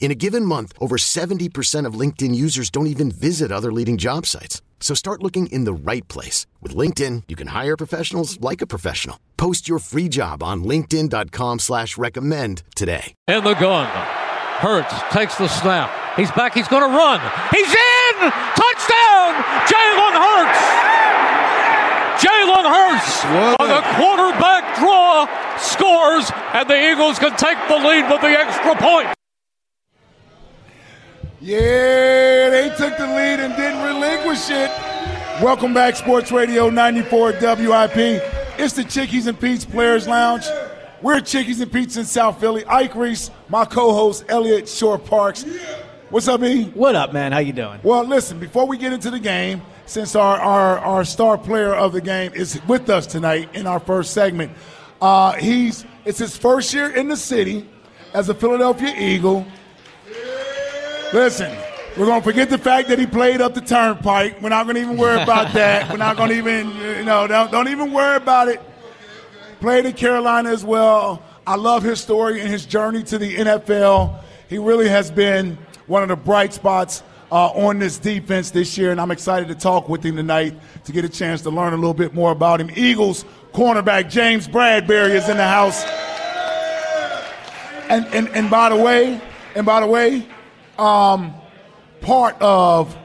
In a given month, over 70% of LinkedIn users don't even visit other leading job sites. So start looking in the right place. With LinkedIn, you can hire professionals like a professional. Post your free job on linkedin.com slash recommend today. And the gun. Hurts takes the snap. He's back. He's going to run. He's in! Touchdown! Jalen Hurts! Jalen Hurts on the quarterback draw scores, and the Eagles can take the lead with the extra point. Yeah, they took the lead and didn't relinquish it. Welcome back, Sports Radio 94 WIP. It's the Chickies and Pete's Players Lounge. We're Chickies and Pete's in South Philly. Ike Reese, my co-host Eliot Shorr-Parks. What's up, E? What up, man? How you doing? Well, listen, before we get into the game, since our, our, our star player of the game is with us tonight in our first segment, uh, he's it's his first year in the city as a Philadelphia Eagle. Listen, we're going to forget the fact that he played up the turnpike. We're not going to even worry about that. We're not going to even, you know, don't, don't even worry about it. Played in Carolina as well. I love his story and his journey to the NFL. He really has been one of the bright spots uh, on this defense this year, and I'm excited to talk with him tonight to get a chance to learn a little bit more about him. Eagles cornerback James Bradberry is in the house. And, and, and by the way, and by the way, um, part of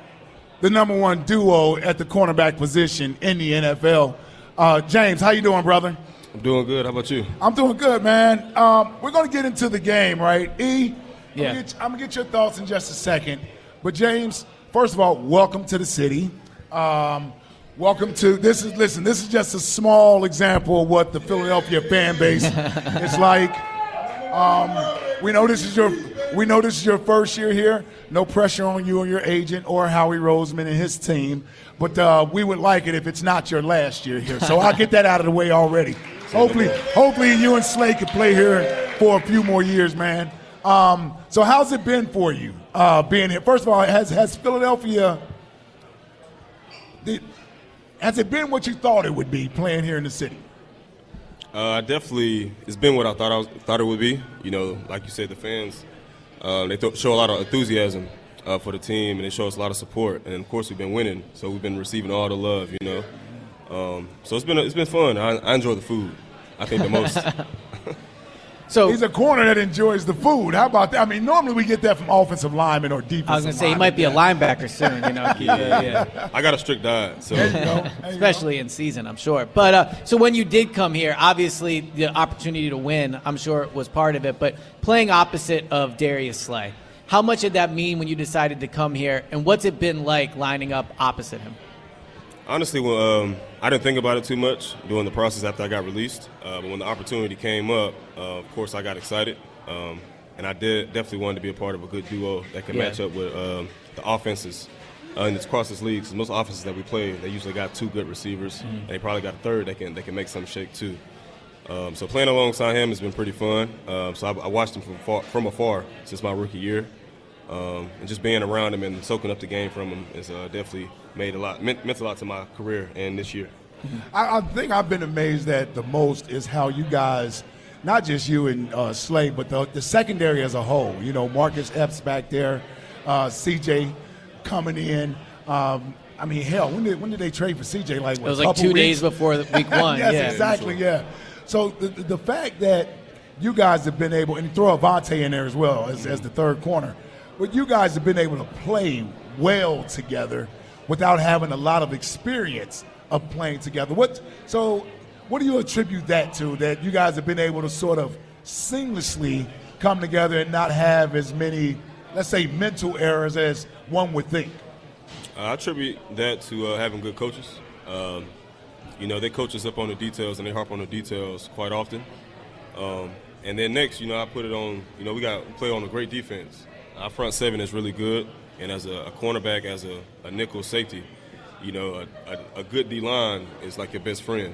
the number one duo at the cornerback position in the NFL. Uh, James, how you doing, brother? I'm doing good. How about you? I'm doing good, man. Um, we're going to get into the game, right? E, Yeah. I'm, gonna get, I'm gonna get your thoughts in just a second. But James, first of all, welcome to the city. Um, welcome to this is listen. This is just a small example of what the Philadelphia fan base is like. Um, we know this is your we know this is your first year here. No pressure on you and your agent or Howie Roseman and his team. But uh, we would like it if it's not your last year here. So I'll get that out of the way already. Hopefully, hopefully you and Slay can play here for a few more years, man. Um, so how's it been for you uh, being here? First of all, has has Philadelphia did, has it been what you thought it would be playing here in the city? Uh, definitely, it's been what I thought I was, thought it would be. You know, like you said, the fans uh, they th- show a lot of enthusiasm uh, for the team, and they show us a lot of support. And of course, we've been winning, so we've been receiving all the love. You know, um, so it's been it's been fun. I, I enjoy the food. I think the most. So He's a corner that enjoys the food. How about that? I mean, normally we get that from offensive linemen or defensive. I was gonna say he might be a linebacker soon. You know, keep, yeah, yeah. I got a strict diet, so There you go. There you especially in season, I'm sure. But uh, so when you did come here, obviously the opportunity to win, I'm sure was part of it. But playing opposite of Darius Slay, how much did that mean when you decided to come here, and what's it been like lining up opposite him? Honestly, well, um, I didn't think about it too much during the process after I got released. Uh, but when the opportunity came up, uh, of course, I got excited, um, and I did definitely wanted to be a part of a good duo that can Yeah. match up with um, the offenses. Uh, and it's across this league. 'cause most offenses that we play, they usually got two good receivers, and they probably got a third that can that can make some shake too. Um, so playing alongside him has been pretty fun. Um, so I, I watched him from far, from afar since my rookie year, um, and just being around him and soaking up the game from him has uh, definitely made a lot meant, meant a lot to my career and this year. I, I think I've been amazed at the most is how you guys, not just you and uh, Slay, but the, the secondary as a whole. You know, Marcus Epps back there, uh, CJ coming in. Um, I mean, hell, when did when did they trade for CJ? Like what, It was like couple two days before the- week one. yes, yeah, exactly. Yeah. So the, the the fact that you guys have been able and throw Avonte in there as well as, as the third corner, but you guys have been able to play well together without having a lot of experience of playing together. What so what do you attribute that to? That you guys have been able to sort of seamlessly come together and not have as many, let's say, mental errors as one would think. Uh, I attribute that to uh, having good coaches. Um, you know, they coach us up on the details and they harp on the details quite often. Um, and then next, you know, I put it on. You know, we got we play on a great defense. Our front seven is really good, and as a, a cornerback, as a, a, nickel safety, you know, a, a good D line is like your best friend.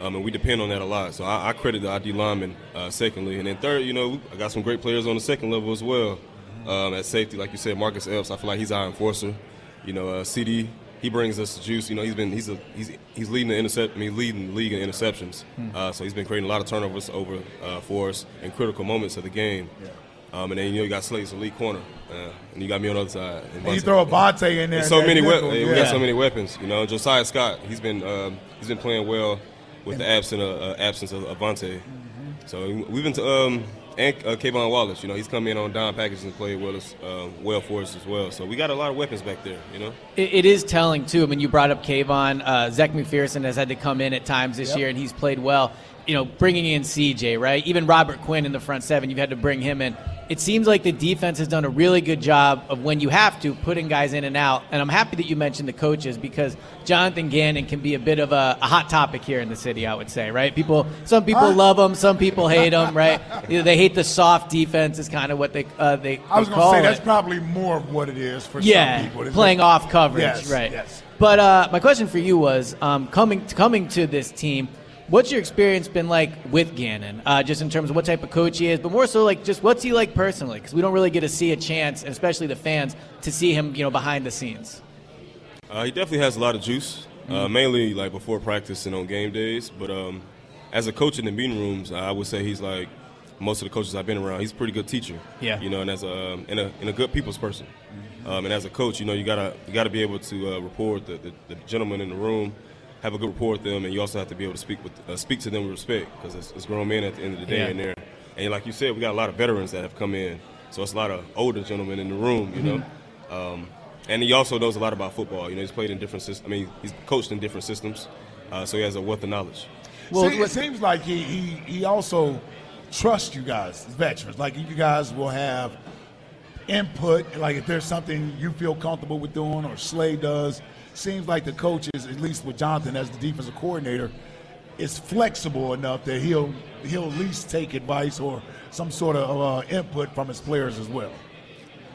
Um, and we depend on that a lot. So I, I credit our D lineman uh, secondly, and then third, you know, I got some great players on the second level as well. Um, at safety, like you said, Marcus Epps, I feel like he's our enforcer. You know, uh, CJ, he brings us the juice. You know, he's been he's a, he's he's leading the intercept. I mean, leading the league in interceptions. Hmm. Uh, so he's been creating a lot of turnovers over uh, for us in critical moments of the game. Yeah. Um, and then you know you got Slay's elite corner, uh, and you got me on the other side. And, and you throw a Avonte in there. so many weapons. Yeah. We got so many weapons. You know, Josiah Scott. He's been um, he's been playing well with the absence of, uh, absence of Avonte. Mm-hmm. So we've been to um, and uh, K'Von Wallace. You know, he's come in on down packages and played well, as, uh, well for us as well. So we got a lot of weapons back there. You know, it, it is telling too. I mean, you brought up K'Von. Uh, Zech McPhearson has had to come in at times this yep. year, and he's played well. You know, bringing in CJ, right? Even Robert Quinn in the front seven, you've had to bring him in it seems like the defense has done a really good job of when you have to putting guys in and out. And I'm happy that you mentioned the coaches because Jonathan Gannon can be a bit of a, a hot topic here in the city. I would say, right? People, some people love him, some people hate him, right? they hate the soft defense is kind of what they uh, they. I was going to say it. that's probably more of what it is for yeah, some people. playing it? off coverage, yes, right? Yes. But uh, my question for you was um, coming coming to this team What's your experience been like with Gannon, uh, just in terms of what type of coach he is, but more so like just what's he like personally? Because we don't really get to see a chance, especially the fans, to see him, you know, behind the scenes. Uh, he definitely has a lot of juice, uh, mm-hmm. mainly like before practice and on game days. But um, as a coach in the meeting rooms, I would say he's like most of the coaches I've been around. He's a pretty good teacher. Yeah. You know, and as a um, and a, and a good people's person. Mm-hmm. Um, and as a coach, you know, you gotta you gotta be able to uh, report the, the, the gentleman in the room have a good rapport with them, and you also have to be able to speak with uh, speak to them with respect because it's, it's, grown men at the end of the day yeah. in there. And like you said, we got a lot of veterans that have come in, so it's a lot of older gentlemen in the room, you know. Mm-hmm. Um, and he also knows a lot about football. You know, he's played in different systems. I mean, he's coached in different systems, uh, so he has a wealth of knowledge. Well, See, it seems like he, he he also trusts you guys, veterans. Like you guys will have input. Like if there's something you feel comfortable with doing, or Slay does, seems like the coaches, at least with Jonathan as the defensive coordinator, is flexible enough that he'll he'll at least take advice or some sort of uh, input from his players as well.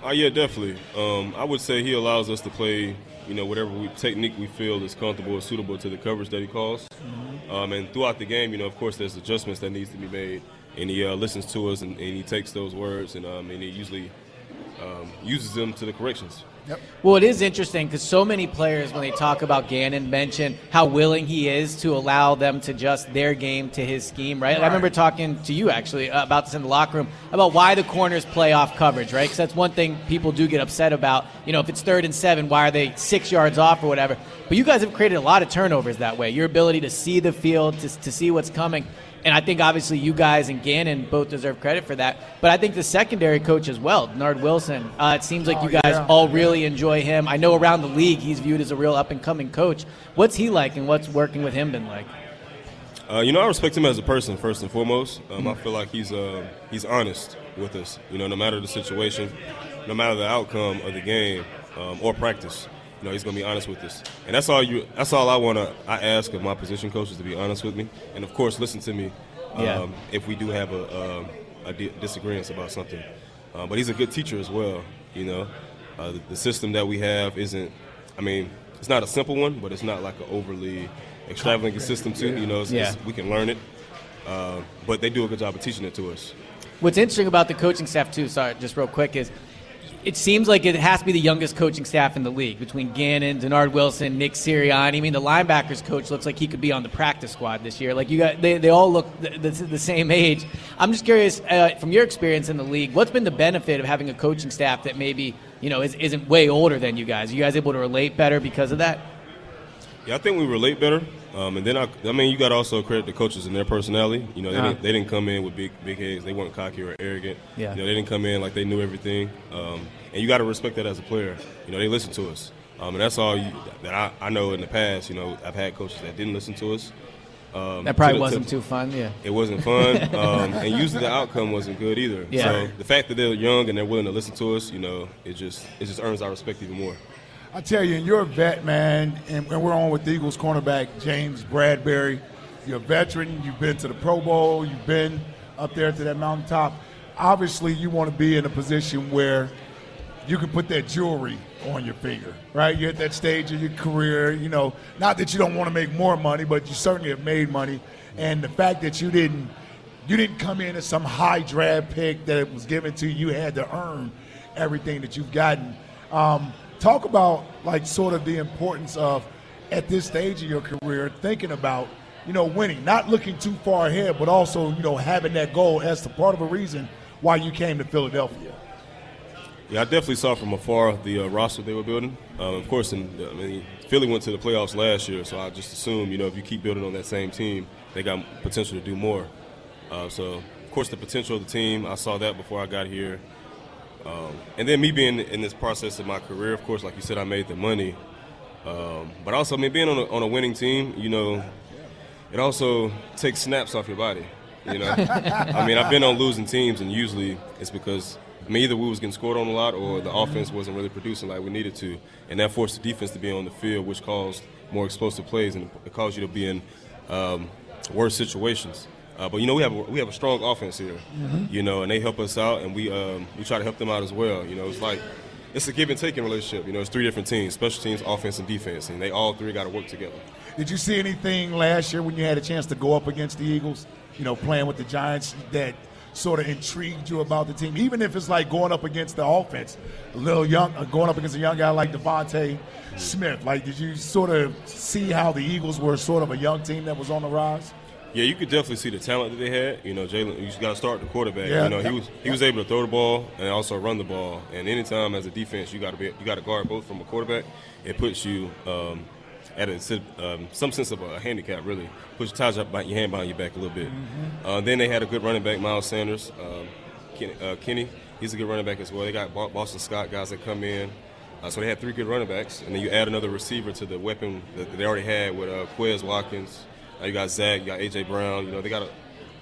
Uh, yeah, definitely. Um, I would say he allows us to play, you know, whatever we, technique we feel is comfortable or suitable to the coverage that he calls. Mm-hmm. Um, and throughout the game, you know, of course, there's adjustments that needs to be made, and he uh, listens to us and, and, he takes those words and, um, and he usually um, uses them to the corrections. Yep. Well, it is interesting because so many players, when they talk about Gannon, mention how willing he is to allow them to adjust their game to his scheme, right? right. I remember talking to you actually uh, about this in the locker room about why the corners play off coverage, right? Because that's one thing people do get upset about. You know, if it's third and seven, why are they six yards off or whatever? But you guys have created a lot of turnovers that way. Your ability to see the field, to, to see what's coming. And I think obviously you guys and Gannon both deserve credit for that. But I think the secondary coach as well, Nard Wilson. Uh, it seems like oh, you guys yeah. all really enjoy him. I know around the league he's viewed as a real up and coming coach. What's he like, and what's working with him been like? Uh, you know, I respect him as a person first and foremost. Um, I feel like he's uh, he's honest with us. You know, no matter the situation, no matter the outcome of the game um, or practice you know, he's going to be honest with us. And that's all you. That's all I want to. I ask of my position coaches to be honest with me, and of course, listen to me um, yeah. if we do have a, a, a disagreement about something. Uh, but he's a good teacher as well. You know, uh, the, the, system that we have isn't. I mean, it's not a simple one, but it's not like an overly extravagant system too. You know, it's, yeah. It's, we can learn it. Uh, but they do a good job of teaching it to us. What's interesting about the coaching staff too, sorry, just real quick, is it seems like it has to be the youngest coaching staff in the league between Gannon, Dennard Wilson, Nick Sirianni. I mean, the linebackers coach looks like he could be on the practice squad this year. Like you got, they, they all look the, the, the same age. I'm just curious, uh, from your experience in the league, what's been the benefit of having a coaching staff that maybe you know is, isn't way older than you guys? Are you guys able to relate better because of that? Yeah, I think we relate better. Um, and then I, I mean, you got to also credit the coaches and their personality. You know, they, uh-huh. didn't, they didn't come in with big big heads. They weren't cocky or arrogant. Yeah. You know, they didn't come in like they knew everything. Um, and you got to respect that as a player. You know, they listen to us. Um, and that's all you, that I, I, know in the past. You know, I've had coaches that didn't listen to us. Um, That probably to wasn't to- too fun. Yeah. It wasn't fun, um, and usually the outcome wasn't good either. Yeah. So the fact that they're young and they're willing to listen to us, you know, it just it just earns our respect even more. I tell you, and you're a vet, man, and, and we're on with the Eagles cornerback James Bradberry. You're a veteran. You've been to the Pro Bowl. You've been up there to that mountaintop. Obviously, you want to be in a position where you can put that jewelry on your finger, right? You're at that stage of your career, you know, not that you don't want to make more money, but you certainly have made money. And the fact that you didn't you didn't come in as some high draft pick that was given to you, you had to earn everything that you've gotten. Um, talk about like sort of the importance of at this stage of your career thinking about you know winning, not looking too far ahead, but also you know having that goal as the part of a reason why you came to Philadelphia. Yeah, I definitely saw from afar the uh, roster they were building. Um, of course, in, I mean, Philly went to the playoffs last year, so I just assume, you know, if you keep building on that same team, they got potential to do more. Uh, so, of course, the potential of the team, I saw that before I got here. Um, and then me being in this process of my career, of course, like you said, I made the money. Um, but also, I mean, being on a, on a winning team, you know, it also takes snaps off your body. You know, I mean, I've been on losing teams, and usually it's because I mean, either we was getting scored on a lot, or the offense wasn't really producing like we needed to, and that forced the defense to be on the field, which caused more explosive plays, and it caused you to be in um, worse situations. Uh, but you know, we have a, we have a strong offense here, you know, and they help us out, and we um, we try to help them out as well. You know, it's like it's a give and taking relationship. You know, it's three different teams: special teams, offense, and defense, and they all three got to work together. Did you see anything last year when you had a chance to go up against the Eagles? You know, playing with the Giants that sort of intrigued you about the team, even if it's like going up against the offense, a little young, uh, going up against a young guy like DeVonta Smith. Like, did you sort of see how the Eagles were sort of a young team that was on the rise? Yeah, you could definitely see the talent that they had. You know, Jalen, you just got to start the quarterback. Yeah. You know, he was he was able to throw the ball and also run the ball. And anytime as a defense, you got to be you got to guard both from a quarterback. It puts you um, at a, um, some sense of a handicap. Really, puts your ties up by your hand behind your back a little bit. Uh, then they had a good running back, Miles Sanders, um, Kenny, uh, Kenny. He's a good running back as well. They got Boston Scott guys that come in. Uh, so they had three good running backs, and then you add another receiver to the weapon that they already had with uh, Quez Watkins. Uh, you got Zach, you got AJ Brown. You know they got a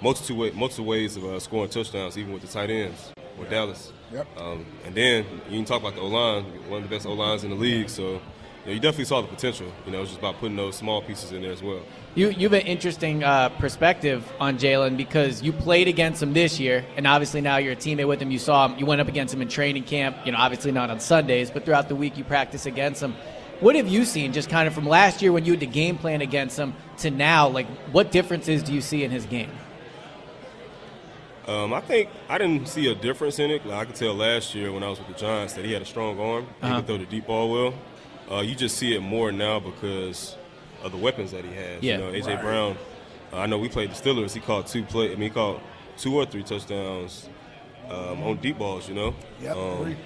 multitude way, multiple ways of uh, scoring touchdowns, even with the tight ends with Dallas. Yep. Um, and then you can talk about the O line, one of the best O lines in the league. So know, you definitely saw the potential. You know, it's just about putting those small pieces in there as well. You you have an interesting uh, perspective on Jalen because you played against him this year, and obviously now you're a teammate with him. You saw him. You went up against him in training camp. You know, obviously not on Sundays, but throughout the week you practice against him. What have you seen, just kind of from last year when you had the game plan against him to now? Like, what differences do you see in his game? Um, I think I didn't see a difference in it. Like I could tell last year when I was with the Giants that he had a strong arm. He Uh-huh. could throw the deep ball well. Uh, you just see it more now because of the weapons that he has. Yeah. You know, AJ Brown. Uh, I know we played the Steelers. He caught two play. I mean, he caught two or three touchdowns um, on deep balls. You know. Yep, Um,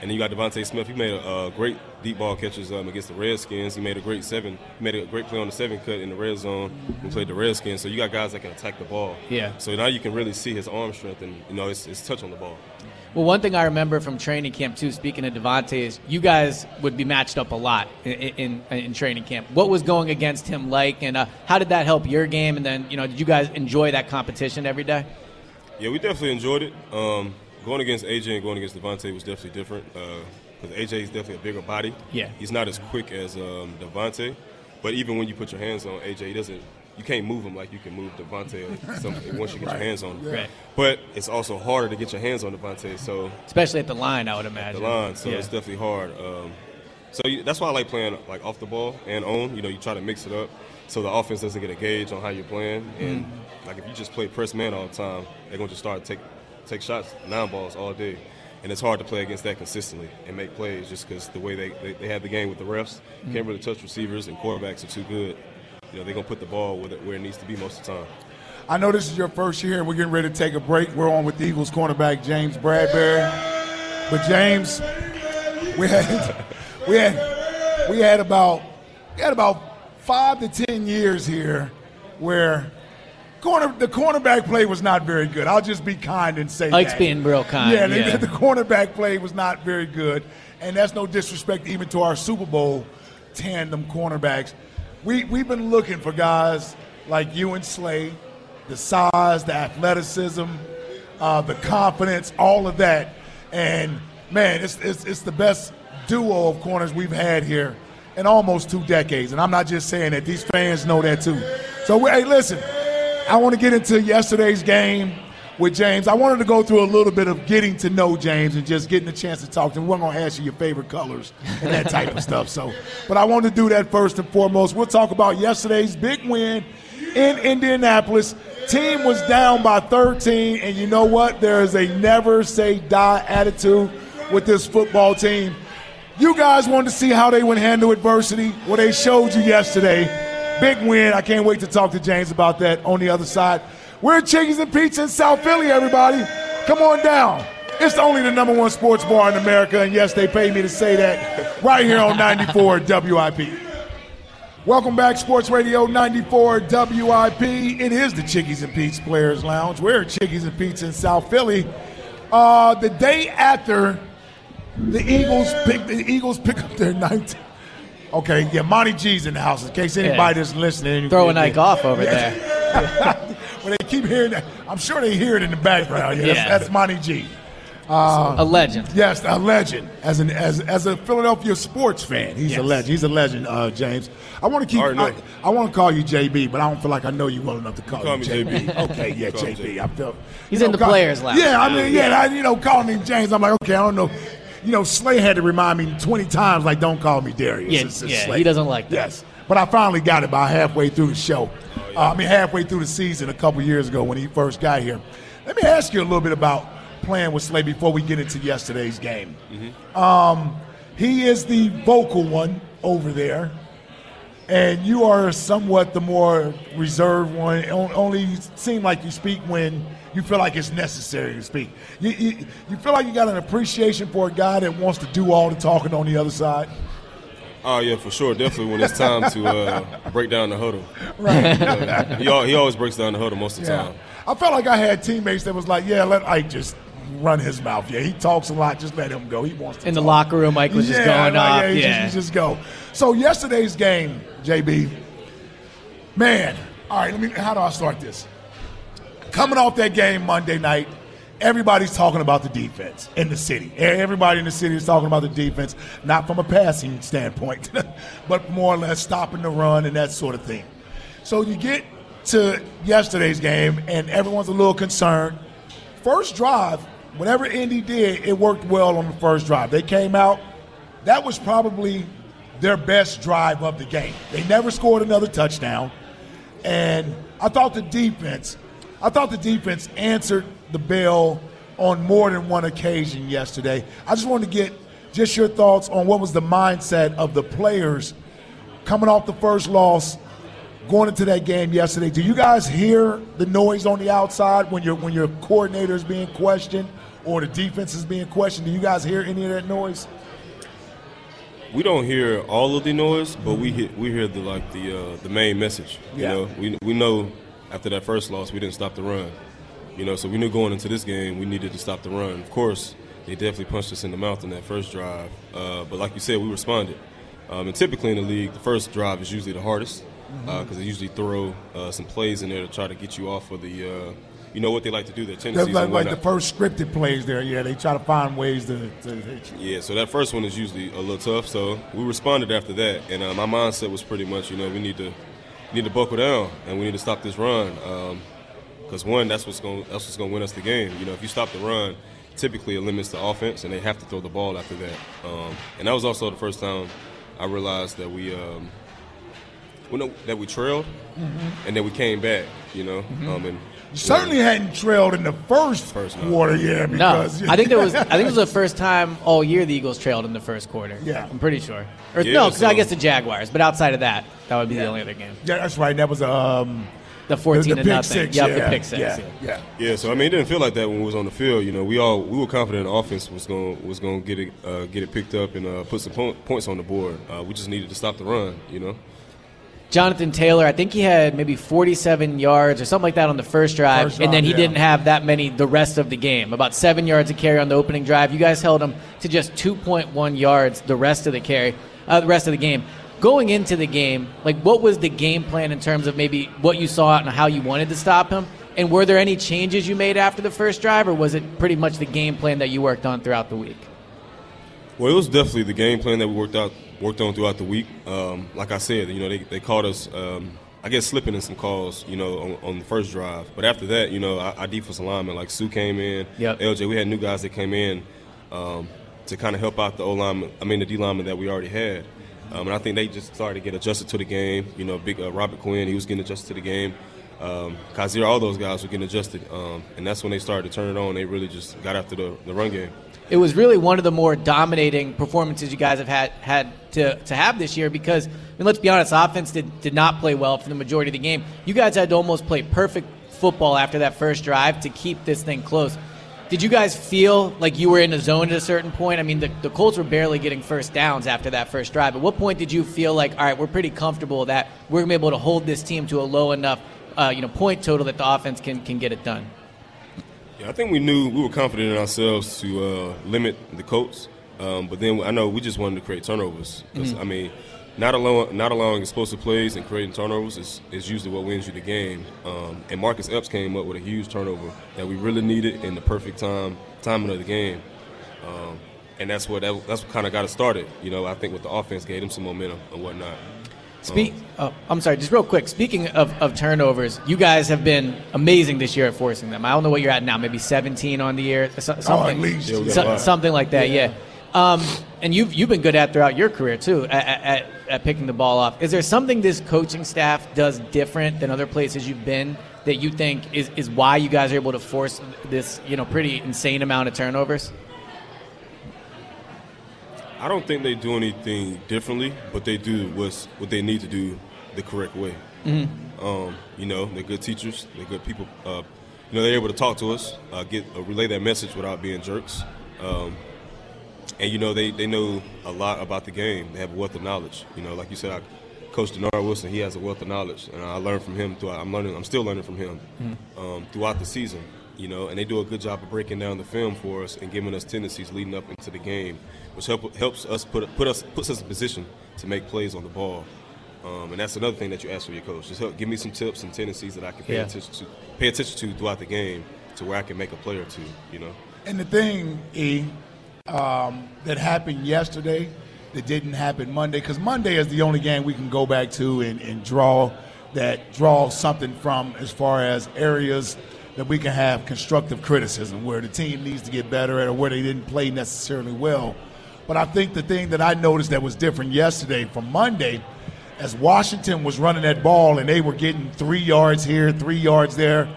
and then you got DeVonta Smith. He made a, uh great deep ball catches um, against the Redskins. He made a great seven. He made a great play on the seven cut in the red zone. We played the Redskins. So you got guys that can attack the ball. Yeah. So now you can really see his arm strength and you know his, his touch on the ball. Well, one thing I remember from training camp too, speaking of DeVonta, is you guys would be matched up a lot in, in, in training camp. What was going against him like, and uh, how did that help your game? And then, you know, did you guys enjoy that competition every day? Yeah, we definitely enjoyed it. Um, going against AJ and going against DeVonta was definitely different because AJ is definitely a bigger body. Yeah. He's not as quick as um, DeVonta, but even when you put your hands on AJ, he doesn't. You can't move him like you can move DeVonta once you get your hands on him. Right. But it's also harder to get your hands on DeVonta. So Especially at the line, I would imagine. the imagine. line, so Yeah. it's definitely hard. Um, so you, that's why I like playing like off the ball and on. You know, you try to mix it up so the offense doesn't get a gauge on how you're playing. And like if you just play press man all the time, they're gonna just start take take shots, nine balls all day. And it's hard to play against that consistently and make plays just because the way they, they, they have the game with the refs, can't really touch receivers and quarterbacks are too good. You know, they're gonna put the ball where, it- where it needs to be most of the time. I know this is your first year, and we're getting ready to take a break. We're on with the Eagles cornerback James Bradberry. But James, we had we had we had about we had about five to ten years here where corner the cornerback play was not very good. I'll just be kind and say oh, Ike's that. being real kind, Yeah, they- yeah. the cornerback play was not very good, and that's no disrespect even to our Super Bowl tandem cornerbacks. We we've been looking for guys like you and Slay, the size, the athleticism, uh, the confidence, all of that. And man, it's, it's, it's the best duo of corners we've had here in almost two decades. And I'm not just saying that, these fans know that too. So, hey, listen, I want to get into yesterday's game with James. I wanted to go through a little bit of getting to know James and just getting a chance to talk to him. We're going to ask you your favorite colors and that type of stuff. So, but I want to do that first and foremost. We'll talk about yesterday's big win in Indianapolis. Team was down by 13, and you know what? There is a never say die attitude with this football team. You guys wanted to see how they would handle adversity. Well, they showed you yesterday. Big win. I can't wait to talk to James about that on the other side. We're Chickies and Pete's in South Philly, everybody. Come on down. It's only the number one sports bar in America, and yes, they paid me to say that right here on 94 WIP. Welcome back, Sports Radio 94 WIP. It is the Chickies and Pete's Players Lounge. We're Chickies and Pete's in South Philly. Uh, the day after the Eagles pick the Eagles pick up their 19. Okay, yeah, Monty G's in the house. In case anybody that's listening, Throwing Ike off over there. when they keep hearing that, I'm sure they hear it in the background. Yeah, Yeah. That's, that's Monty G. a legend. Yes, a legend. As an as as a Philadelphia sports fan, he's a legend. He's a legend, uh, James. I want to keep. Already I, know. I want to call you JB, but I don't feel like I know you well enough to call, Call you me JB. JB. Okay, yeah, Call JB. JB. I feel. He's you in the call- players' lounge. Yeah, I mean, yeah, I, you know, calling me James. I'm like, okay, I don't know. You know, Slay had to remind me 20 times, like, don't call me Darius. Yeah, It's- it's yeah, Slay. he doesn't like that. Yes, but I finally got it by halfway through the show. Uh, I mean, halfway through the season a couple years ago when he first got here. Let me ask you a little bit about playing with Slay before we get into yesterday's game. Um, he is the vocal one over there, and you are somewhat the more reserved one. On- Only seem like you speak when you feel like it's necessary to speak. You, you, you feel like you got an appreciation for a guy that wants to do all the talking on the other side. Oh yeah, for sure. Definitely when it's time to uh, break down the huddle. Right. he, he always breaks down the huddle most of the Yeah. time. I felt like I had teammates that was like, yeah, let Ike just run his mouth. Yeah, he talks a lot. Just let him go. He wants to In the locker room, Mike was just going like, off. Yeah, Yeah. Just, he just go. So yesterday's game, JB, man. All right, let me. How do I start this? Coming off that game Monday night, everybody's talking about the defense in the city. Everybody in the city is talking about the defense, not from a passing standpoint, but more or less stopping the run and that sort of thing. So you get to yesterday's game, and everyone's a little concerned. First drive, whatever Indy did, it worked well on the first drive. They came out. That was probably their best drive of the game. They never scored another touchdown. And I thought the defense, I thought the defense answered the bell on more than one occasion yesterday. I just wanted to get just your thoughts on what was the mindset of the players coming off the first loss, going into that game yesterday. Do you guys hear the noise on the outside when your when your coordinator is being questioned or the defense is being questioned? Do you guys hear any of that noise? We don't hear all of the noise, but we hear, we hear the like the uh, the main message. You Yeah. know, we we know after that first loss, we didn't stop the run. You know, so we knew going into this game, we needed to stop the run. Of course, they definitely punched us in the mouth in that first drive, uh, but like you said, we responded. Um, and typically in the league, the first drive is usually the hardest because they usually throw uh, some plays in there to try to get you off of the. Uh, you know what they like to do, their That's tendencies. like, like the first scripted plays there. Yeah, they try to find ways to, to hit you. Yeah, so that first one is usually a little tough. So we responded after that, and uh, my mindset was pretty much, you know, we need to need to buckle down and we need to stop this run. Because one, that's what's going that's what's going to win us the game. You know, if you stop the run, typically it limits the offense, and they have to throw the ball after that. Um, and that was also the first time I realized that we. Um, well, no, that we trailed, and then we came back. You know, um, and Certainly hadn't trailed in the first, First, quarter, yeah. No, I think there was. I think it was the first time all year the Eagles trailed in the first quarter. Yeah. I'm pretty sure. Or Yeah, no, because I guess the Jaguars. But outside of that, that would be the only other game. yeah, that's right. That was um, The the, 14 the to pick nothing. six. Yep, yeah, the pick six. Yeah, yeah. yeah. Yeah, so I mean, it didn't feel like that when we was on the field. You know, we all we were confident the offense was going was going to get it uh, get it picked up and uh, put some po- points on the board. Uh, we just needed to stop the run. You know, Jonathan Taylor, I think he had maybe 47 yards or something like that on the first drive, First and then drive, he yeah. didn't have that many the rest of the game. About seven yards of carry on the opening drive. You guys held him to just 2.1 yards the rest of the carry, uh, the rest of the game. Going into the game, like what was the game plan in terms of maybe what you saw and how you wanted to stop him? And were there any changes you made after the first drive, or was it pretty much the game plan that you worked on throughout the week? Well, it was definitely the game plan that we worked out worked on throughout the week. Um, like I said, you know, they, they caught us, um, I guess, slipping in some calls, you know, on, on, the first drive. But after that, you know, our, our defensive linemen, like Suh came in, yep. LJ, we had new guys that came in um, to kind of help out the O lineman, I mean, the D lineman that we already had. Um, and I think they just started to get adjusted to the game. You know, big uh, Robert Quinn, he was getting adjusted to the game. Um, Kyzir, all those guys were getting adjusted. Um, and that's when they started to turn it on. They really just got after the, the run game it was really one of the more dominating performances you guys have had had to, to have this year because I mean, let's be honest, offense did, did not play well for the majority of the game. You guys had to almost play perfect football after that first drive to keep this thing close. Did you guys feel like you were in the zone at a certain point? I mean, the, the Colts were barely getting first downs after that first drive. At what point did you feel like, all right, we're pretty comfortable that we're going to be able to hold this team to a low enough uh, you know, point total that the offense can, can get it done? Yeah, I think we knew we were confident in ourselves to uh, limit the Colts, um, but then I know we just wanted to create turnovers. Mm-hmm. I mean, not allowing not allowing explosive plays and creating turnovers is, is usually what wins you the game. Um, and Marcus Epps came up with a huge turnover that we really needed in the perfect time timing of the game. Um, and that's what that, that's what kind of got us started. You know, I think with the offense gave them some momentum and whatnot. Speak. Oh, I'm sorry. Just real quick. Speaking of, of turnovers, you guys have been amazing this year at forcing them. I don't know what you're at now. Maybe 17 on the year. Something, oh, at least. So, something like that. Yeah. yeah. Um, and you've you've been good at throughout your career too at, at, at picking the ball off. Is there something this coaching staff does different than other places you've been that you think is, is why you guys are able to force this you know pretty insane amount of turnovers? I don't think they do anything differently, but they do what's what they need to do the correct way. Mm-hmm. Um, you know, they're good teachers. They're good people. Uh, you know, they're able to talk to us, uh, get uh, relay that message without being jerks. Um, and you know, they, they know a lot about the game. They have a wealth of knowledge. You know, like you said, I, Coach Dennard Wilson, he has a wealth of knowledge, and I learned from him. Throughout, I'm learning. I'm still learning from him mm-hmm. um, throughout the season you know, and they do a good job of breaking down the film for us and giving us tendencies leading up into the game, which help, helps us put put us puts us in position to make plays on the ball. Um, and that's another thing that you ask for your coach. Just help give me some tips and tendencies that I can pay yeah. attention to, pay attention to throughout the game, to where I can make a play or two. You know. And the thing, E, um, that happened yesterday, that didn't happen Monday, because Monday is the only game we can go back to and, and draw that draw something from as far as areas that we can have constructive criticism where the team needs to get better at or where they didn't play necessarily well. But I think the thing that I noticed that was different yesterday from Monday, as Washington was running that ball and they were getting three yards here, three yards there,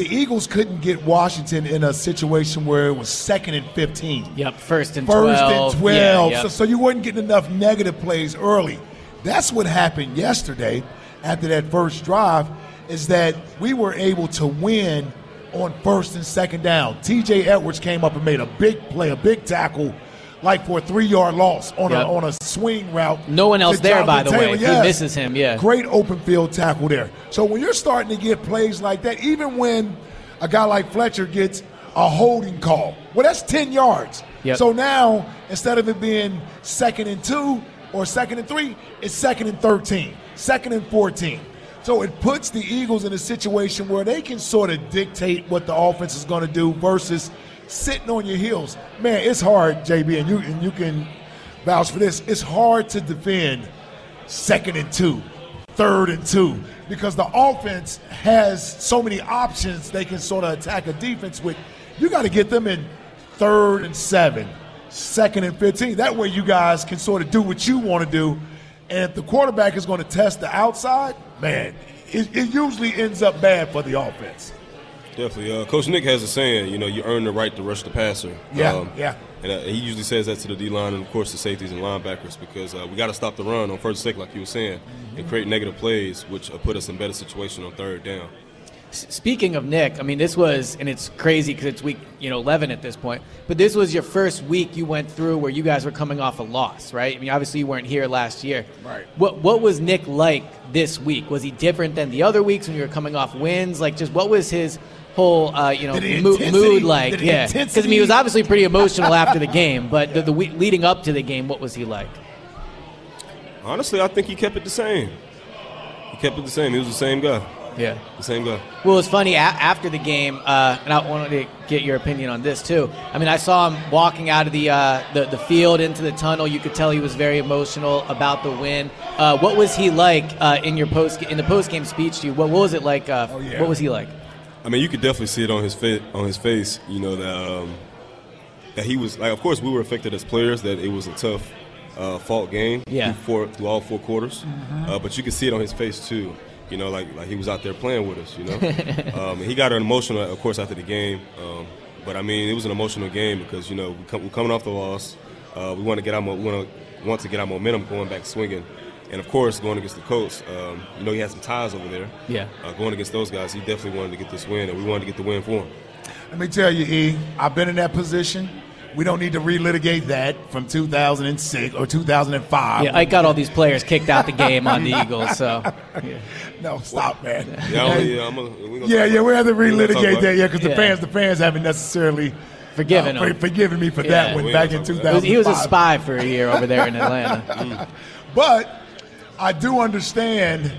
the Eagles couldn't get Washington in a situation where it was second and 15. Yep, first and first 12. and 12. Yeah, yep. so, so you weren't getting enough negative plays early. That's what happened yesterday after that first drive is that we were able to win on first and second down. TJ Edwards came up and made a big play, a big tackle, like for a three yard loss on, yep. a, on a swing route. No one else there, by the Taylor. way. Yes. He misses him, yeah. Great open field tackle there. So when you're starting to get plays like that, even when a guy like Fletcher gets a holding call, well, that's 10 yards. Yep. So now, instead of it being second and two or second and three, it's second and 13, second and 14. So it puts the Eagles in a situation where they can sort of dictate what the offense is going to do versus sitting on your heels. Man, it's hard, JB, and you and you can vouch for this. It's hard to defend second and two, third and two, because the offense has so many options they can sort of attack a defense with. You got to get them in third and seven, second and 15. That way you guys can sort of do what you want to do. And if the quarterback is going to test the outside – man, it, it usually ends up bad for the offense. Definitely. Uh, Coach Nick has a saying, you know, you earn the right to rush the passer. Yeah, um, yeah. And uh, he usually says that to the D line and, of course, the safeties and linebackers because uh, we got to stop the run on first and second, like you were saying, mm-hmm. and create negative plays, which put us in better situation on third down. Speaking of Nick, I mean, this was, and it's crazy because it's week, you know, 11 at this point. But this was your first week you went through where you guys were coming off a loss, right? I mean, obviously you weren't here last year. Right. What What was Nick like this week? Was he different than the other weeks when you were coming off wins? Like, just what was his whole, uh, you know, mood, mood like? Yeah. Because I mean, he was obviously pretty emotional after the game, but the, the week leading up to the game, what was he like? Honestly, I think he kept it the same. He kept it the same. He was the same guy. Yeah. The same guy. Well, it's funny a- after the game, uh, and I wanted to get your opinion on this too. I mean, I saw him walking out of the uh, the, the field into the tunnel. You could tell he was very emotional about the win. Uh, what was he like uh, in your post in the post game speech to you? What, what was it like? Uh, Oh, yeah. What was he like? I mean, you could definitely see it on his face. On his face, you know that um, that he was like. Of course, we were affected as players. That it was a tough, uh, fault game. Yeah. Through, four, through all four quarters, uh, but you could see it on his face too. You know, like like he was out there playing with us. You know, um, he got an emotional, of course, after the game. Um, but I mean, it was an emotional game because you know we come, we're coming off the loss. Uh, we want to get our mo- we want to want to get our momentum going back swinging. And of course, going against the Colts, um, you know he had some ties over there. Yeah. Uh, going against those guys, he definitely wanted to get this win, and we wanted to get the win for him. Let me tell you, E, I've been in that position. We don't need to relitigate that from 2006 or 2005. Yeah, Ike got all these players kicked out the game on the Eagles. So yeah. No, stop, man. Yeah, I yeah, I'm gonna, we gonna Yeah, yeah, we have to we gonna talk relitigate that, yeah, because the fans, the fans haven't necessarily Forgiven uh, him. forgiven me for Yeah. that one back in gonna talk about 2005. He was a spy for a year over there in Atlanta. But I do understand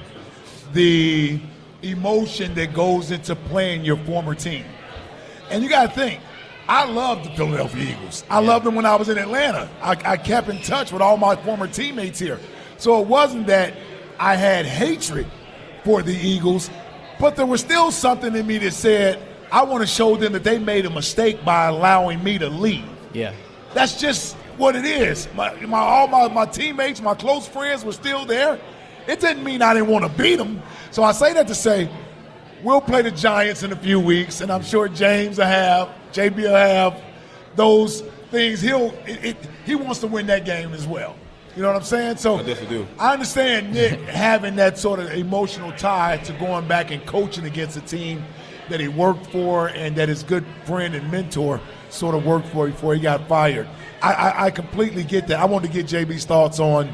the emotion that goes into playing your former team. And you got to think, I love the Philadelphia Eagles. I loved them when I was in Atlanta. I, I kept in touch with all my former teammates here. So it wasn't that I had hatred for the Eagles, but there was still something in me that said, I want to show them that they made a mistake by allowing me to leave. Yeah. That's just what it is. My, my all my, my teammates, my close friends were still there. It didn't mean I didn't want to beat them. So I say that to say, we'll play the Giants in a few weeks, and I'm sure James will have, JB will have those things. He'll it, it, he wants to win that game as well. You know what I'm saying? So I definitely do. I understand Nick having that sort of emotional tie to going back and coaching against a team that he worked for and that his good friend and mentor sort of worked for before he got fired. I, I, I completely get that. I want to get JB's thoughts on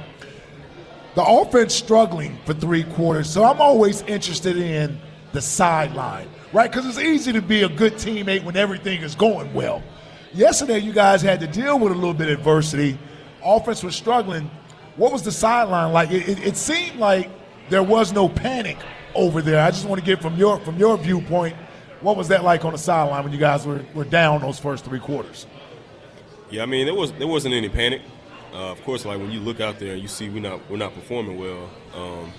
the offense struggling for three quarters. So I'm always interested in the sideline, right? Because it's easy to be a good teammate when everything is going well. Yesterday, you guys had to deal with a little bit of adversity. Offense was struggling. What was the sideline like? It, it, it seemed like there was no panic over there. I just want to get from your from your viewpoint, what was that like on the sideline when you guys were, were down those first three quarters? Yeah, I mean, there was there wasn't any panic. Uh, of course, like when you look out there and you see we're not we're not performing well, um,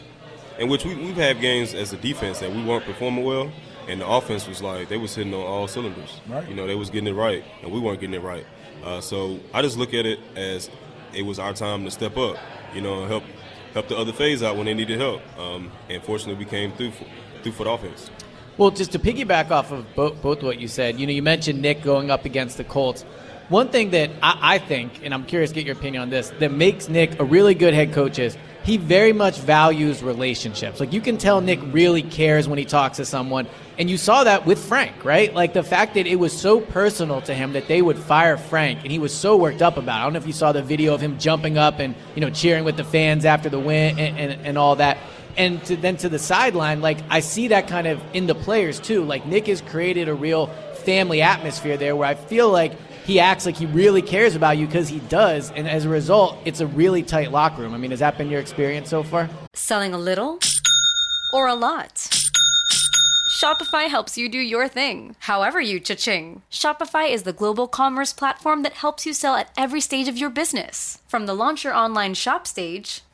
in which we, we've had games as a defense that we weren't performing well, and the offense was like they was hitting on all cylinders. Right. You know, they was getting it right, and we weren't getting it right. Uh, so I just look at it as it was our time to step up. You know, help help the other phase out when they needed help. Um, and fortunately, we came through for, through for the offense. Well, just to piggyback off of both, both what you said, you know, you mentioned Nick going up against the Colts. One thing that I, I think, and I'm curious to get your opinion on this, that makes Nick a really good head coach is he very much values relationships. Like you can tell Nick really cares when he talks to someone, and you saw that with Frank, right? Like the fact that it was so personal to him that they would fire Frank, and he was so worked up about. it. I don't know if you saw the video of him jumping up and you know cheering with the fans after the win and, and, and all that and to, then to the sideline, like I see that kind of in the players too. Like Nick has created a real family atmosphere there where I feel like he acts like he really cares about you because he does, and as a result, it's a really tight locker room. I mean, has that been your experience so far? Selling a little or a lot? Shopify helps you do your thing, however you cha-ching. Shopify is the global commerce platform that helps you sell at every stage of your business. From the launch your online shop stage,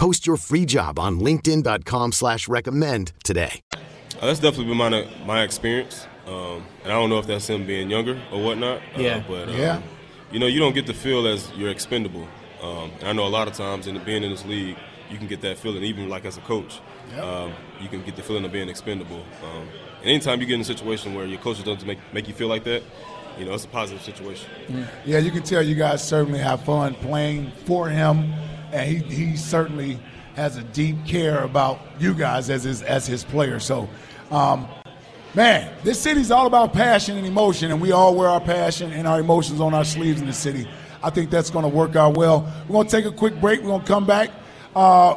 Post your free job on linkedin.com slash recommend today. Uh, that's definitely been my my experience, um, and I don't know if that's him being younger or whatnot. Yeah. Uh, but um, Yeah. you know, you don't get the feel as you're expendable. Um, and I know a lot of times in being in this league, you can get that feeling, even like as a coach, um, you can get the feeling of being expendable. Um, and anytime you get in a situation where your coach doesn't make make you feel like that, you know, it's a positive situation. Yeah, you can tell you guys certainly have fun playing for him, and he, he certainly has a deep care about you guys as his as his player. So, um, man, this city's all about passion and emotion, and we all wear our passion and our emotions on our sleeves in the city. I think that's going to work out well. We're going to take a quick break. We're going to come back. Uh,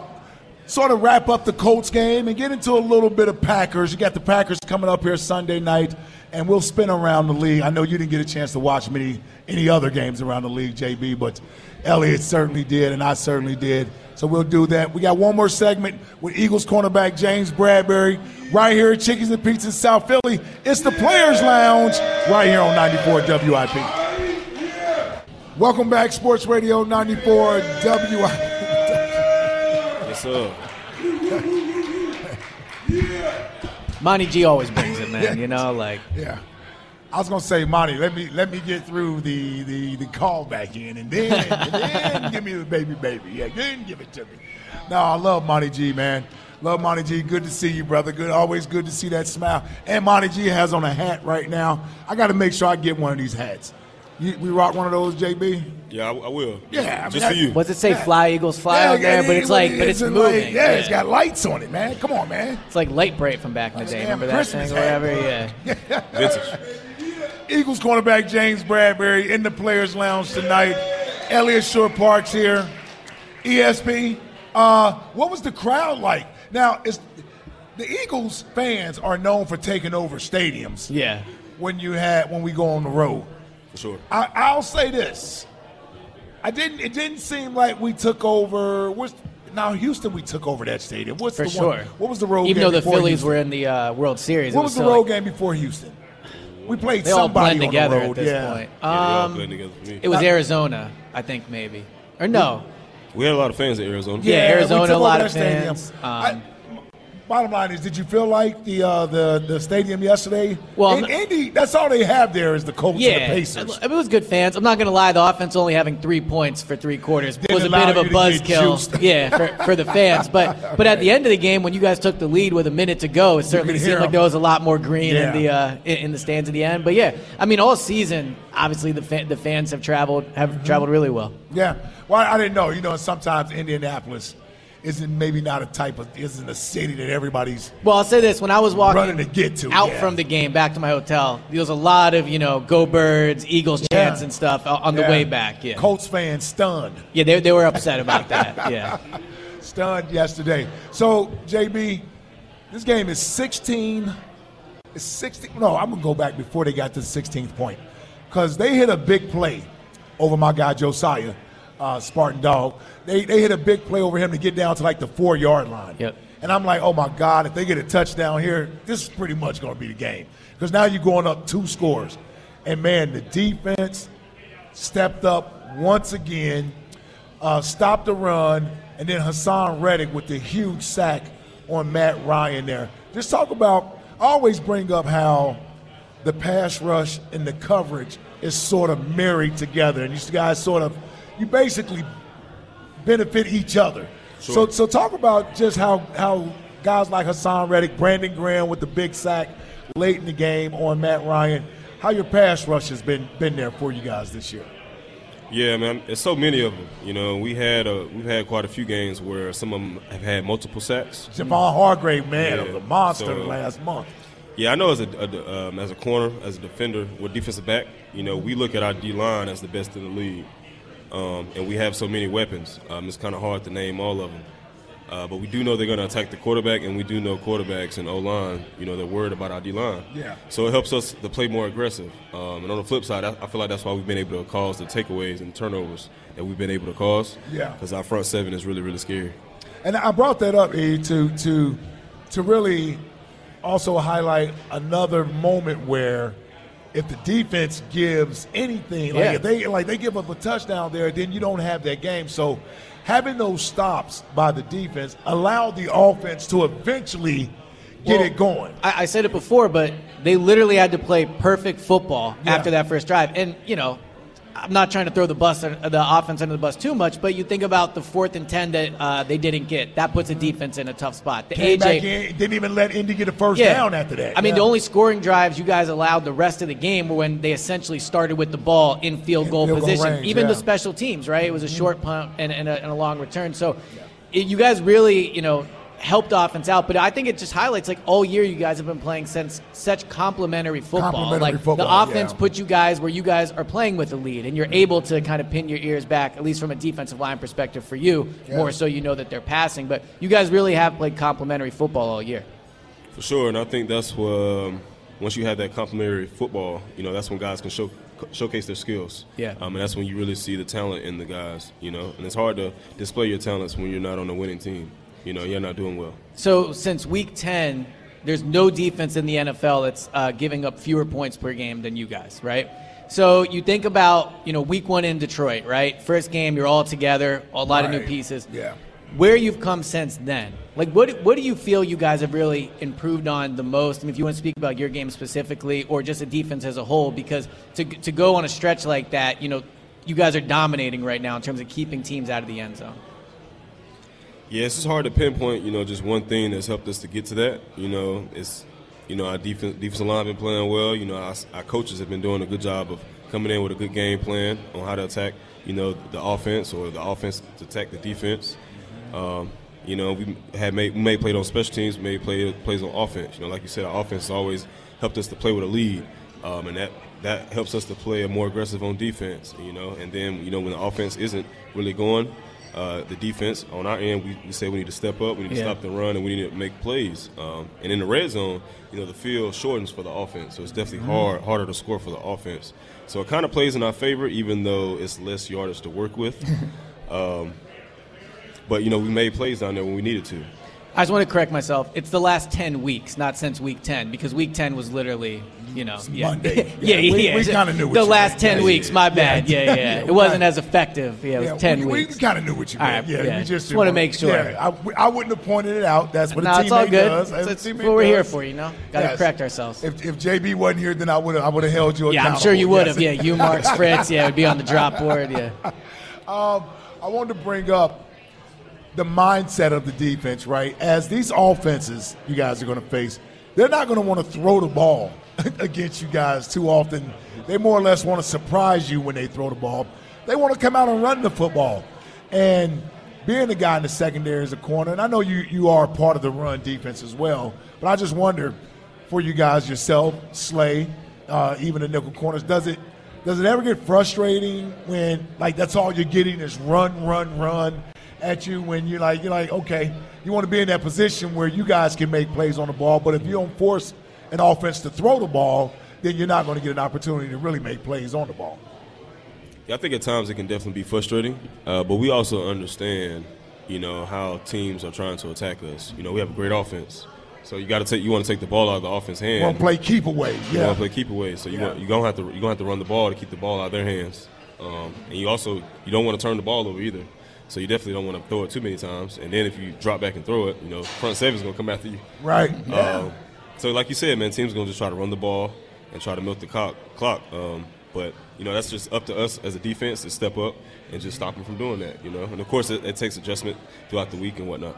sort of wrap up the Colts game and get into a little bit of Packers. You got the Packers coming up here Sunday night, and we'll spin around the league. I know you didn't get a chance to watch many any other games around the league, JB, but Eliot certainly did, and I certainly did. So we'll do that. We got one more segment with Eagles cornerback James Bradberry right here at Chickies and Pete's South Philly. It's the Players Lounge right here on 94 WIP. Welcome back, Sports Radio 94 WIP. Yes, sir. Monty G always brings it, man. You know, like Yeah. I was gonna say, Monty, let me let me get through the the, the call back in and then and then give me the baby baby. Yeah, then give it to me. No, I love Monty G, man. Love Monty G. Good to see you, brother. Good, always good to see that smile. And Monty G has on a hat right now. I got to make sure I get one of these hats. You, we rock one of those, JB. Yeah, I, I will. Yeah, I mean, just I- for you. what's it say? Yeah. Fly Eagles fly out there, but it's like, but it's in moving. Like, yeah, it's got lights on it, man. Come on, man. It's like light break from back in the day. Damn Remember that Christmas thing hat, whatever? bro. Yeah. Vintage. Eagles cornerback James Bradberry in the Players Lounge tonight. Eliot Shorr-Parks here. ESP. Uh, what was the crowd like? Now, it's, the Eagles fans are known for taking over stadiums. Yeah. When you had when we go on the road. For sure. I, I'll say this. I didn't. It didn't seem like we took over. What's, now Houston, we took over that stadium. What's For the sure. one? What was the road? Even game though the before Phillies Houston? were in the uh, World Series, What was the still road like- game before Houston? We played They all somebody blend on together the road. at this yeah. point. Yeah, they all Um, blend together for me. it was Arizona, I think maybe, or no? We had a lot of fans in Arizona. Yeah, we Arizona, took a lot over of that stadium. fans. I- Um, bottom line is, did you feel like the uh, the the stadium yesterday? Well, in Indy, that's all they have there is the Colts Yeah, and the Pacers. it was good fans. I'm not going to lie. The offense only having three points for three quarters Didn't was a bit of a buzzkill. Yeah, for, for the fans. But but at the end of the game, when you guys took the lead with a minute to go, it certainly seemed like there was a lot more green Yeah. in the uh, in, in the stands at the end. But yeah, I mean, all season, obviously the fa- the fans have traveled have Mm-hmm. traveled really well. Yeah. Well, I didn't know. You know, sometimes Indianapolis isn't maybe not a type of isn't a city that everybody's Well, I'll say this: when I was walking running to get to. out yeah. from the game back to my hotel, there was a lot of you know "Go Birds," Eagles chants and stuff on the way back. Yeah, Colts fans stunned, yeah, they, they were upset about that. Yeah. stunned yesterday. So JB, this game is 16. It's 16. No, I'm gonna go back before they got to the 16th point, because they hit a big play over my guy Josiah, uh, Spartan Dog. They they hit a big play over him to get down to like the four yard line. Yep. And I'm like, oh my God, if they get a touchdown here, this is pretty much going to be the game. Because now you're going up two scores. And man, the defense stepped up once again, uh, stopped the run, and then Haason Reddick with the huge sack on Matt Ryan there. Just talk about, I always bring up how the pass rush and the coverage is sort of married together. And these guys sort of, you basically benefit each other. Sure. So, so talk about just how, how guys like Haason Reddick, Brandon Graham with the big sack late in the game on Matt Ryan, how your pass rush has been, been there for you guys this year. Yeah, man, it's so many of them. You know, we had a, we've had quite a few games where some of them have had multiple sacks. Javon Hargrave, man, Yeah. was a monster So- last month. Yeah, I know as a, a um, as a corner, as a defender, with defensive back, you know, we look at our D line as the best in the league, um, and we have so many weapons. Um, it's kind of hard to name all of them, uh, but we do know they're going to attack the quarterback, and we do know quarterbacks and O line, you know, they're worried about our D line. Yeah. So it helps us to play more aggressive. Um, and on the flip side, I, I feel like that's why we've been able to cause the takeaways and turnovers that we've been able to cause. Yeah. Because our front seven is really really scary. And I brought that up E, to to to really also highlight another moment where if the defense gives anything, like Yeah. if they like they give up a touchdown there, then you don't have that game. So having those stops by the defense allow the offense to eventually get Well, it going. I, I said it before, but they literally had to play perfect football Yeah. after that first drive. And you know, I'm not trying to throw the bus, the offense under the bus too much, but you think about the fourth and ten that uh, they didn't get. That puts a defense in a tough spot. The Came AJ in, didn't even let Indy get a first down after that. I mean, Yeah. the only scoring drives you guys allowed the rest of the game were when they essentially started with the ball in field In goal field goal position. range, Even yeah. Mm-hmm. the special teams, right? It was a short punt and, and, a, and a long return. So it, you guys really, you know, helped offense out. But I think it just highlights like all year you guys have been playing since such complementary football. Complementary like football, the offense yeah. put you guys where you guys are playing with a lead, and you're able to kind of pin your ears back, at least from a defensive line perspective for you. Yeah. More so, you know that they're passing. But you guys really have played complementary football all year. For sure, and I think that's what um, once you have that complementary football, you know, that's when guys can show, showcase their skills. Yeah. Um, and that's when you really see the talent in the guys. You know, and it's hard to display your talents when you're not on a winning team. You know, you're not doing well. So since week 10, there's no defense in the NFL that's uh, giving up fewer points per game than you guys, right? So you think about, you know, week one in Detroit, right? First game, you're all together, a lot of new pieces. Yeah. Where you've come since then, like what what do you feel you guys have really improved on the most? I mean, if you want to speak about your game specifically, or just the defense as a whole, because to to go on a stretch like that, you know, you guys are dominating right now in terms of keeping teams out of the end zone. Yeah, it's hard to pinpoint, you know, just one thing that's helped us to get to that. You know, it's, you know, our defense, defensive line been playing well. You know, our, our coaches have been doing a good job of coming in with a good game plan on how to attack, you know, the offense or the offense to attack the defense. Um, you know, we had made we may played on special teams, may play plays on offense. You know, like you said, our offense always helped us to play with a lead, um, and that that helps us to play a more aggressive on defense. You know, and then you know when the offense isn't really going, uh, the defense on our end, we, we say we need to step up, we need to Yeah. stop the run, and we need to make plays. Um, and in the red zone, you know, the field shortens for the offense, so it's definitely hard harder to score for the offense. So it kind of plays in our favor, even though it's less yardage to work with. um, but you know, we made plays down there when we needed to. I just want to correct myself. It's the last 10 weeks, not since week 10, because week 10 was literally, you know. yeah. Monday. yeah, Yeah, we- yeah. we kinda knew what The you last meant. 10 Yeah, weeks, my bad. Yeah, yeah. yeah, It wasn't right. as effective. Yeah, it was Yeah, 10 we, weeks. We kind of knew what you meant. right, yeah, yeah. we just Just wanna make sure. Yeah, I, I wouldn't have pointed it out. That's what No, a teammate it's all good. does. That's, That's that's what we're here for, you know? Got to Yes. correct ourselves. If, if JB wasn't here, then I would have I would have held you yeah. I'm sure you would Yes. have. Yeah, you, Mark, Fritz. Yeah, it would be on the drop board. Yeah. Um, I wanted to bring up the mindset of the defense, right? As these offenses you guys are going to face, they're not going to want to throw the ball against you guys too often. They more or less want to surprise you when they throw the ball. They want to come out and run the football. And being the guy in the secondary as a corner, and I know you, you are part of the run defense as well, but I just wonder for you guys yourself, Slay, uh, even the nickel corners, does it does it ever get frustrating when like that's all you're getting is run, run, run at you when you're like you're like okay, you want to be in that position where you guys can make plays on the ball, but if you don't force an offense to throw the ball, then you're not going to get an opportunity to really make plays on the ball. Yeah, I think at times it can definitely be frustrating, uh, but we also understand, you know, how teams are trying to attack us. You know, we have a great offense, So you got to take you want to take the ball out of the offense hand. Want to play keep away? You Yeah. want to play keep away. So you Yeah. want you gonna have to you gonna have to run the ball to keep the ball out of their hands. Um, and you also you don't want to turn the ball over either. So you definitely don't want to throw it too many times. And then if you drop back and throw it, you know front seven's gonna come after you. Right. Yeah. Um, so like you said, man, teams gonna just try to run the ball and try to milk the clock. clock. Um, but you know that's just up to us as a defense to step up and just stop them from doing that. You know, and of course it, it takes adjustment throughout the week and whatnot.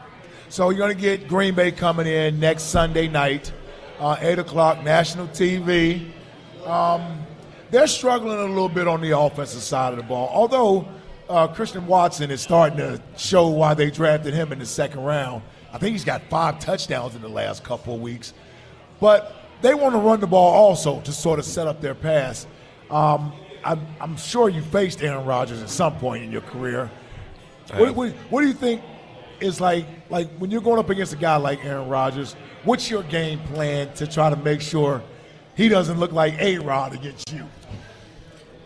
So you're going to get Green Bay coming in next Sunday night, uh, 8 o'clock, national TV. Um, they're struggling a little bit on the offensive side of the ball, although uh, Christian Watson is starting to show why they drafted him in the second round. I think he's got five touchdowns in the last couple of weeks. But they want to run the ball also to sort of set up their pass. Um, I'm, I'm sure you faced Aaron Rodgers at some point in your career. What, what, what do you think is like like when you're going up against a guy like Aaron Rodgers? What's your game plan to try to make sure he doesn't look like A Rod against you?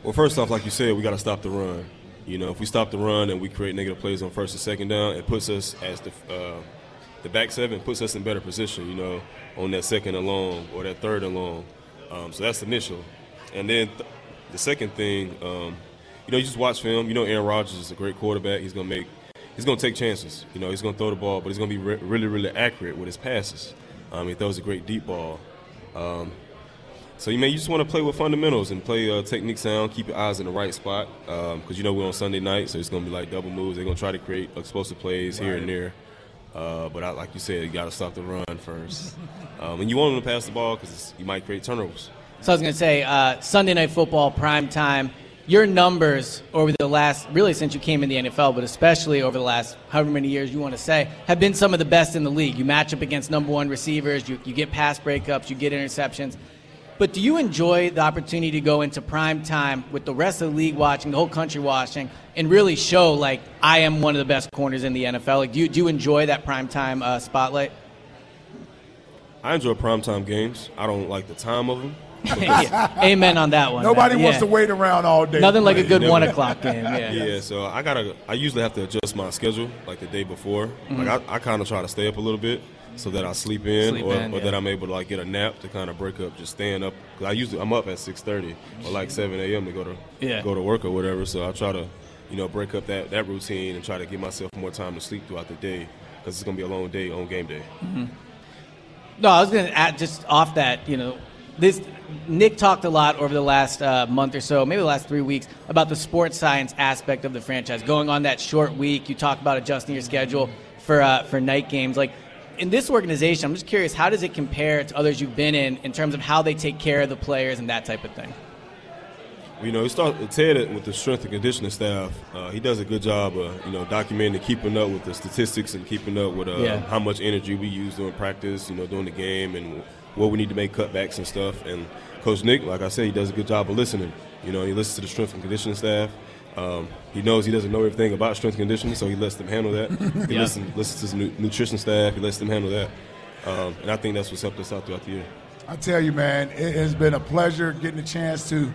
Well, first off, like you said, we got to stop the run. You know, if we stop the run and we create negative plays on first and second down, it puts us as the uh, the back seven puts us in better position. You know, on that second and long or that third and long. Um, so that's initial, and then th- the second thing, um, you know, you just watch film. You know, Aaron Rodgers is a great quarterback. He's gonna make, he's gonna take chances. You know, he's gonna throw the ball, but he's gonna be re- really, really accurate with his passes. Um, he throws a great deep ball. Um, so you may you just want to play with fundamentals and play uh, technique sound. Keep your eyes in the right spot because you know we're on Sunday night, so it's going to be like double moves. They're going to try to create explosive plays here and there. Uh, but I, like you said, you got to stop the run first, um, and you want them to pass the ball because you might create turnovers. So I was going to say, uh, Sunday Night Football, prime time. Your numbers over the last, really since you came in the NFL, but especially over the last however many years you want to say, have been some of the best in the league. You match up against number one receivers, you, you get pass breakups, you get interceptions. But do you enjoy the opportunity to go into prime time with the rest of the league watching, the whole country watching, and really show like I am one of the best corners in the NFL? Like, do you, do you enjoy that prime time uh, spotlight? I enjoy primetime games. I don't like the time of them. Yeah. Amen on that one. Nobody man. wants Yeah. to wait around all day. Nothing like a good one o'clock game. Yeah. Yeah, so I gotta. I usually have to adjust my schedule like the day before. Like I, I kind of try to stay up a little bit so that I sleep in, Sleep or, in, or yeah. that I'm able to like get a nap to kind of break up just staying up. Cause I usually I'm up at 6:30 or like 7 a.m. to go to Yeah. go to work or whatever. So I try to, you know, break up that that routine and try to give myself more time to sleep throughout the day because it's gonna be a long day on game day. No, I was going to add just off that, you know, this Nick talked a lot over the last uh, month or so, maybe the last three weeks, about the sports science aspect of the franchise. Going on that short week, you talk about adjusting your schedule for uh, for night games. Like in this organization, I'm just curious, how does it compare to others you've been in in terms of how they take care of the players and that type of thing? You know, he start Ted with the strength and conditioning staff. Uh, he does a good job of you know documenting, keeping up with the statistics, and keeping up with uh, Yeah. how much energy we use during practice. You know, during the game, and what we need to make cutbacks and stuff. And Coach Nick, like I said, he does a good job of listening. You know, he listens to the strength and conditioning staff. Um, he knows he doesn't know everything about strength and conditioning, so he lets them handle that. He Yeah. listens, listens to his nu- nutrition staff. He lets them handle that. Um, and I think that's what's helped us out throughout the year. I tell you, man, it has been a pleasure getting a chance to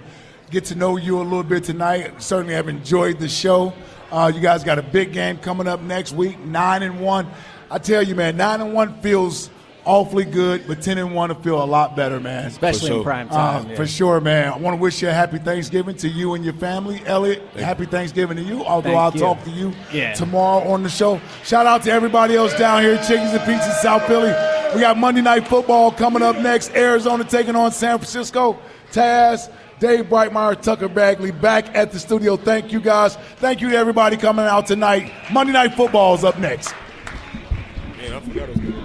get to know you a little bit tonight. Certainly have enjoyed the show. Uh, you guys got a big game coming up next week, nine and one. I tell you, man, nine and one feels awfully good, but ten and one will feel a lot better, man. Especially sure. in prime Uh, time. yeah. For sure, man. I want to wish you a happy Thanksgiving to you and your family. Eliot, happy Thanksgiving to you, although Thank I'll you. talk to you Yeah. tomorrow on the show. Shout out to everybody else down here, Chickies and Pete's, South Philly. We got Monday Night Football coming up next. Arizona taking on San Francisco. Taz, Dave Brightmeyer, Tucker Bagley back at the studio. Thank you guys. Thank you to everybody coming out tonight. Monday Night Football is up next. Man, I forgot it was good.